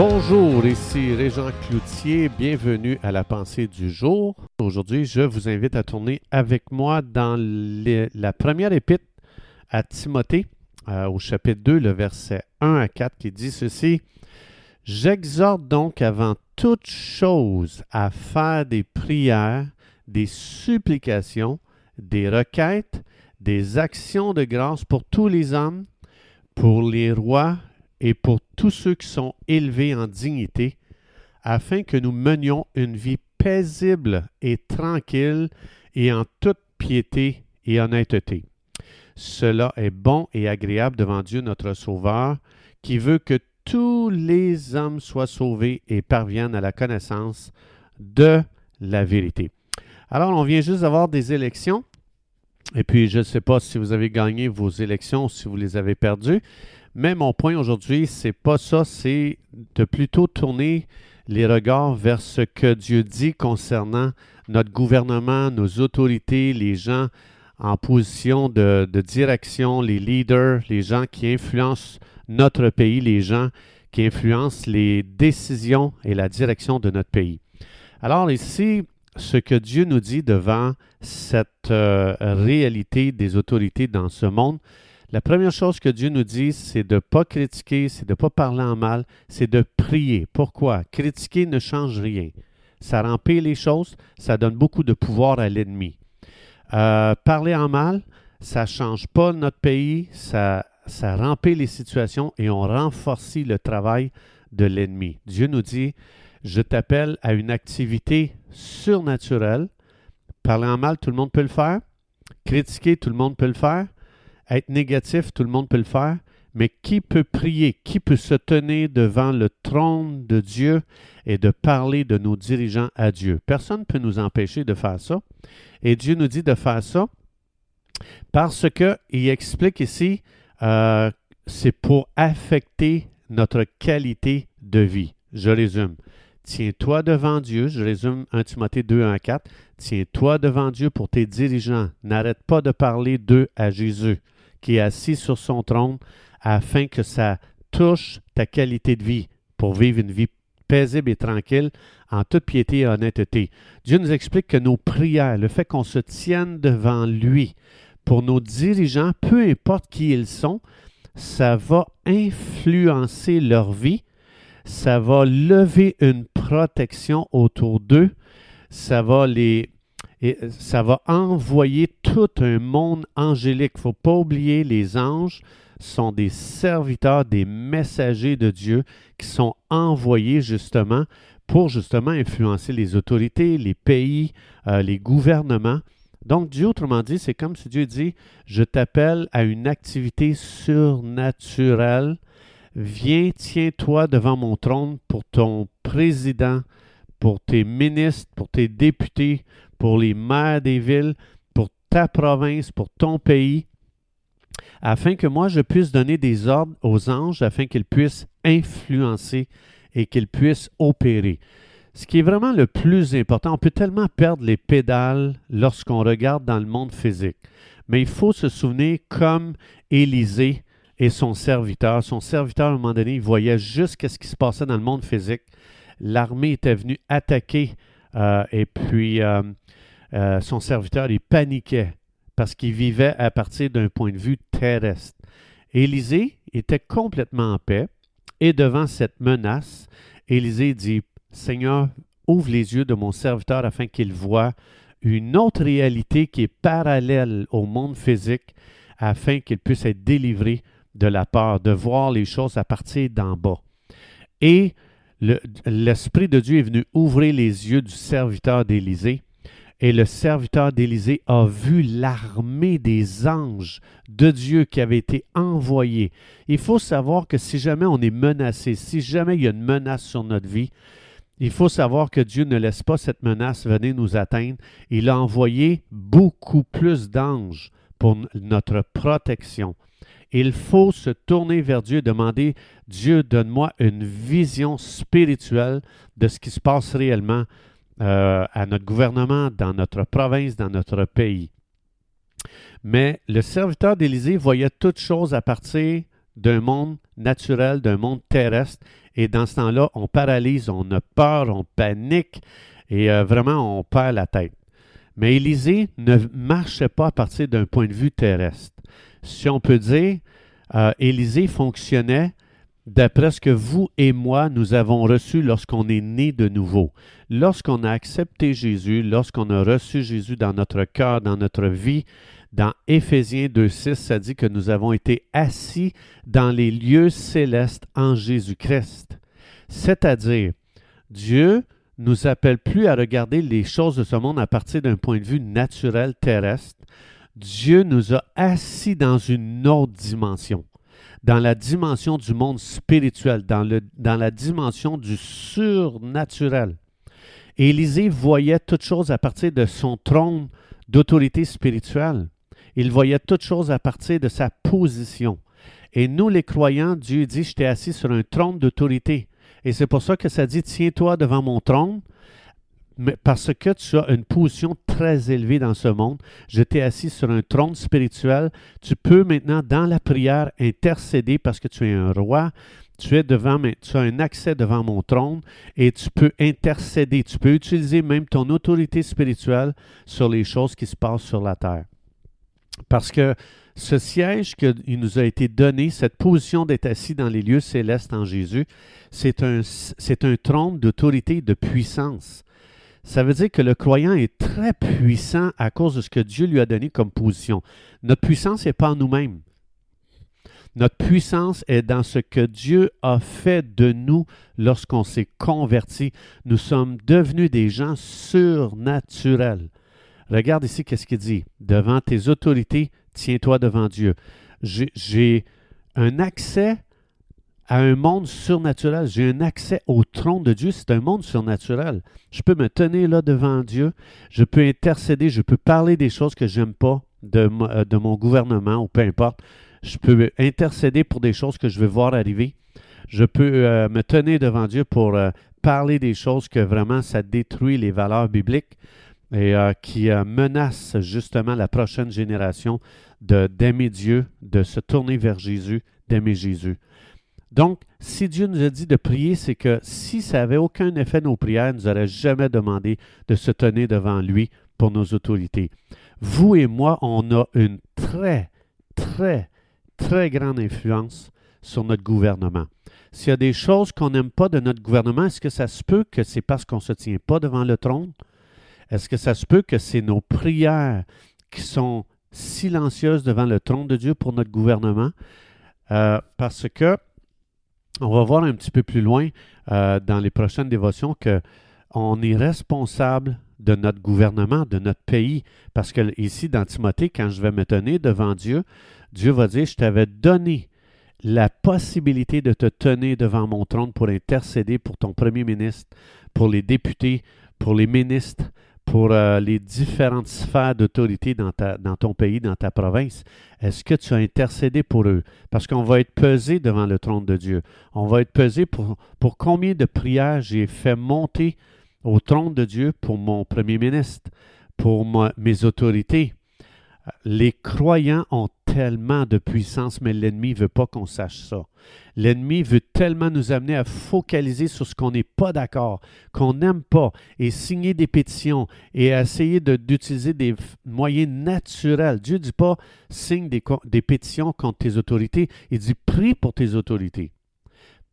Bonjour, ici Régent Cloutier, bienvenue à la pensée du jour. Aujourd'hui, je vous invite à tourner avec moi dans les- la première épître à Timothée, euh, au chapitre 2, le verset 1 à 4, qui dit ceci. J'exhorte donc avant toute chose à faire des prières, des supplications, des requêtes, des actions de grâce pour tous les hommes, pour les rois et pour tous ceux qui sont élevés en dignité, afin que nous menions une vie paisible et tranquille et en toute piété et honnêteté. Cela est bon et agréable devant Dieu notre Sauveur, qui veut que tous les hommes soient sauvés et parviennent à la connaissance de la vérité. Alors, on vient juste d'avoir des élections. Et puis, je ne sais pas si vous avez gagné vos élections ou si vous les avez perdues. Mais mon point aujourd'hui, c'est pas ça, c'est de plutôt tourner les regards vers ce que Dieu dit concernant notre gouvernement, nos autorités, les gens en position de, direction, les leaders, les gens qui influencent notre pays, les gens qui influencent les décisions et la direction de notre pays. Alors ici, ce que Dieu nous dit devant cette euh, réalité des autorités dans ce monde, la première chose que Dieu nous dit, c'est de ne pas critiquer, c'est de ne pas parler en mal, c'est de prier. Pourquoi? Critiquer ne change rien. Ça pire les choses, ça donne beaucoup de pouvoir à l'ennemi. Euh, parler en mal, ça ne change pas notre pays, ça, ça les situations et on renforce le travail de l'ennemi. Dieu nous dit, je t'appelle à une activité surnaturelle. Parler en mal, tout le monde peut le faire. Critiquer, tout le monde peut le faire. Être négatif, tout le monde peut le faire. Mais qui peut prier? Qui peut se tenir devant le trône de Dieu et de parler de nos dirigeants à Dieu? Personne ne peut nous empêcher de faire ça. Et Dieu nous dit de faire ça parce qu'il explique ici, euh, c'est pour affecter notre qualité de vie. Je résume. Tiens-toi devant Dieu, je résume 1 Timothée 2, 1 à 4. Tiens-toi devant Dieu pour tes dirigeants. N'arrête pas de parler d'eux à Jésus, qui est assis sur son trône, afin que ça touche ta qualité de vie pour vivre une vie paisible et tranquille en toute piété et honnêteté. Dieu nous explique que nos prières, le fait qu'on se tienne devant lui pour nos dirigeants, peu importe qui ils sont, ça va influencer leur vie, ça va lever une protection autour d'eux, ça va les et ça va envoyer tout un monde angélique. Il ne faut pas oublier, les anges sont des serviteurs, des messagers de Dieu qui sont envoyés justement pour justement influencer les autorités, les pays, euh, les gouvernements. Donc Dieu, autrement dit, c'est comme si Dieu dit, je t'appelle à une activité surnaturelle. Viens, tiens-toi devant mon trône pour ton président, pour tes ministres, pour tes députés, pour les maires des villes, pour ta province, pour ton pays, afin que moi je puisse donner des ordres aux anges, afin qu'ils puissent influencer et qu'ils puissent opérer. Ce qui est vraiment le plus important, on peut tellement perdre les pédales lorsqu'on regarde dans le monde physique. Mais il faut se souvenir comme Élisée et son serviteur. Son serviteur, à un moment donné, il voyait juste ce qui se passait dans le monde physique. L'armée était venue attaquer euh, et puis euh, euh, son serviteur, il paniquait parce qu'il vivait à partir d'un point de vue terrestre. Élisée était complètement en paix et devant cette menace, Élisée dit Seigneur, ouvre les yeux de mon serviteur afin qu'il voie une autre réalité qui est parallèle au monde physique afin qu'il puisse être délivré de la peur, de voir les choses à partir d'en bas. Et l'Esprit de Dieu est venu ouvrir les yeux du serviteur d'Élisée. Et le serviteur d'Élisée a vu l'armée des anges de Dieu qui avait été envoyée. Il faut savoir que si jamais on est menacé, si jamais il y a une menace sur notre vie, il faut savoir que Dieu ne laisse pas cette menace venir nous atteindre. Il a envoyé beaucoup plus d'anges pour notre protection. Il faut se tourner vers Dieu et demander, Dieu, donne-moi une vision spirituelle de ce qui se passe réellement euh, à notre gouvernement, dans notre province, dans notre pays. Mais le serviteur d'Élisée voyait toutes choses à partir d'un monde naturel, d'un monde terrestre. Et dans ce temps-là, on paralyse, on a peur, on panique et euh, vraiment on perd la tête. Mais Élisée ne marchait pas à partir d'un point de vue terrestre. Si on peut dire, euh, Élisée fonctionnait d'après ce que vous et moi, nous avons reçu lorsqu'on est né de nouveau. Lorsqu'on a accepté Jésus, lorsqu'on a reçu Jésus dans notre cœur, dans notre vie, dans Éphésiens 2.6, ça dit que nous avons été assis dans les lieux célestes en Jésus-Christ. C'est-à-dire, Dieu nous appelle plus à regarder les choses de ce monde à partir d'un point de vue naturel terrestre. Dieu nous a assis dans une autre dimension, dans la dimension du monde spirituel, dans, la dimension du surnaturel. Élisée voyait toutes choses à partir de son trône d'autorité spirituelle. Il voyait toutes choses à partir de sa position. Et nous, les croyants, Dieu dit, je t'ai assis sur un trône d'autorité. Et c'est pour ça que ça dit, tiens-toi devant mon trône, parce que tu as une position très élevée dans ce monde. Je t'ai assis sur un trône spirituel. Tu peux maintenant, dans la prière, intercéder parce que tu es un roi. Tu, es devant, tu as un accès devant mon trône et tu peux intercéder. Tu peux utiliser même ton autorité spirituelle sur les choses qui se passent sur la terre. Parce que ce siège qui nous a été donné, cette position d'être assis dans les lieux célestes en Jésus, c'est un, c'est un trône d'autorité de puissance. Ça veut dire que le croyant est très puissant à cause de ce que Dieu lui a donné comme position. Notre puissance n'est pas en nous-mêmes. Notre puissance est dans ce que Dieu a fait de nous lorsqu'on s'est converti. Nous sommes devenus des gens surnaturels. Regarde ici qu'est-ce qu'il dit. Devant tes autorités, tiens-toi devant Dieu. J'ai un accès à un monde surnaturel. J'ai un accès au trône de Dieu. C'est un monde surnaturel. Je peux me tenir là devant Dieu. Je peux intercéder. Je peux parler des choses que j'aime pas de, euh, de, mon gouvernement ou peu importe. Je peux intercéder pour des choses que je veux voir arriver. Je peux euh, me tenir devant Dieu pour euh, parler des choses que vraiment ça détruit les valeurs bibliques et qui euh, menace justement la prochaine génération d'aimer Dieu, de se tourner vers Jésus, d'aimer Jésus. Donc, si Dieu nous a dit de prier, c'est que si ça n'avait aucun effet nos prières, ne nous aurait jamais demandé de se tenir devant lui pour nos autorités. Vous et moi, on a une très, très, très grande influence sur notre gouvernement. S'il y a des choses qu'on n'aime pas de notre gouvernement, est-ce que ça se peut que c'est parce qu'on ne se tient pas devant le trône? Est-ce que ça se peut que c'est nos prières qui sont silencieuses devant le trône de Dieu pour notre gouvernement? Euh, parce que on va voir un petit peu plus loin euh, dans les prochaines dévotions que on est responsable de notre gouvernement, de notre pays. Parce que ici, dans Timothée, quand je vais me tenir devant Dieu, Dieu va dire, je t'avais donné la possibilité de te tenir devant mon trône pour intercéder pour ton premier ministre, pour les députés, pour les ministres, pour euh, les différentes sphères d'autorité dans, dans ton pays, dans ta province, est-ce que tu as intercédé pour eux? Parce qu'on va être pesé devant le trône de Dieu. On va être pesé pour, pour combien de prières j'ai fait monter au trône de Dieu pour mon premier ministre, pour mes autorités? Les croyants ont tellement de puissance, mais l'ennemi ne veut pas qu'on sache ça. L'ennemi veut tellement nous amener à focaliser sur ce qu'on n'est pas d'accord, qu'on n'aime pas, et signer des pétitions et essayer d'utiliser des moyens naturels. Dieu ne dit pas signe des, des pétitions contre tes autorités, il dit prie pour tes autorités.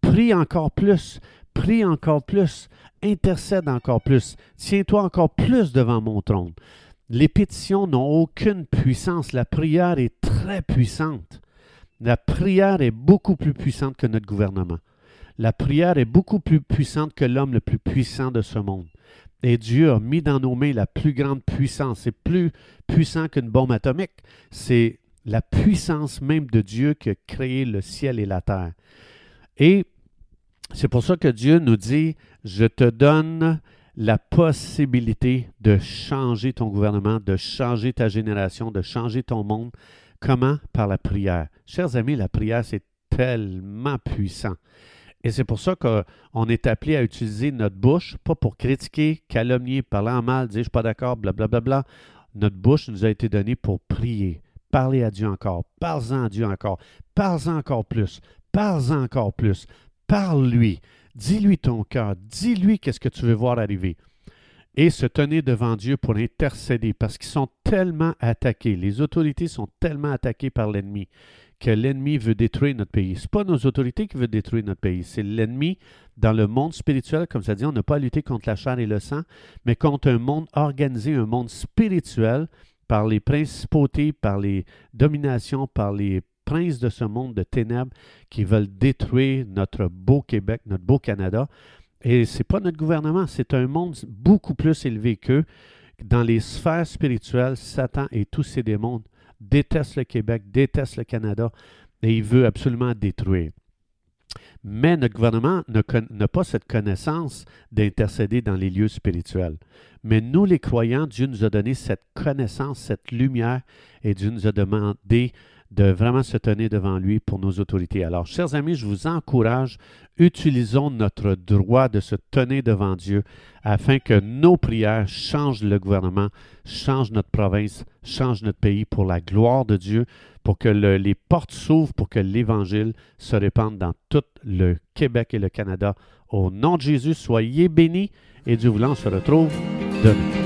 Prie encore plus, prie encore plus, intercède encore plus, tiens-toi encore plus devant mon trône. Les pétitions n'ont aucune puissance. La prière est très puissante. La prière est beaucoup plus puissante que notre gouvernement. La prière est beaucoup plus puissante que l'homme le plus puissant de ce monde. Et Dieu a mis dans nos mains la plus grande puissance. C'est plus puissant qu'une bombe atomique. C'est la puissance même de Dieu qui a créé le ciel et la terre. Et c'est pour ça que Dieu nous dit, je te donne la possibilité de changer ton gouvernement, de changer ta génération, de changer ton monde. Comment? Par la prière. Chers amis, la prière, c'est tellement puissant. Et c'est pour ça qu'on est appelé à utiliser notre bouche, pas pour critiquer, calomnier, parler en mal, dire je suis pas d'accord, blablabla. Notre bouche nous a été donnée pour prier. parler à Dieu encore. Parle-en à Dieu encore. Parle-en encore plus. Parle-en encore plus. Parle-lui. Dis-lui ton cœur. Dis-lui qu'est-ce que tu veux voir arriver. Et se tenir devant Dieu pour intercéder parce qu'ils sont tellement attaqués. Les autorités sont tellement attaquées par l'ennemi que l'ennemi veut détruire notre pays. Ce n'est pas nos autorités qui veulent détruire notre pays, c'est l'ennemi dans le monde spirituel, comme ça dit, on n'a pas à lutter contre la chair et le sang, mais contre un monde organisé, un monde spirituel par les principautés, par les dominations, par les princes de ce monde de ténèbres qui veulent détruire notre beau Québec, notre beau Canada. Et ce n'est pas notre gouvernement, c'est un monde beaucoup plus élevé qu'eux. Dans les sphères spirituelles, Satan et tous ses démons détestent le Québec, détestent le Canada et il veut absolument détruire. Mais notre gouvernement n'a pas cette connaissance d'intercéder dans les lieux spirituels. Mais nous, les croyants, Dieu nous a donné cette connaissance, cette lumière, et Dieu nous a demandé de vraiment se tenir devant lui pour nos autorités. Alors, chers amis, je vous encourage, utilisons notre droit de se tenir devant Dieu afin que nos prières changent le gouvernement, changent notre province, changent notre pays pour la gloire de Dieu, pour que les portes s'ouvrent, pour que l'Évangile se répande dans tout le Québec et le Canada. Au nom de Jésus, soyez bénis et Dieu voulant, on se retrouve demain.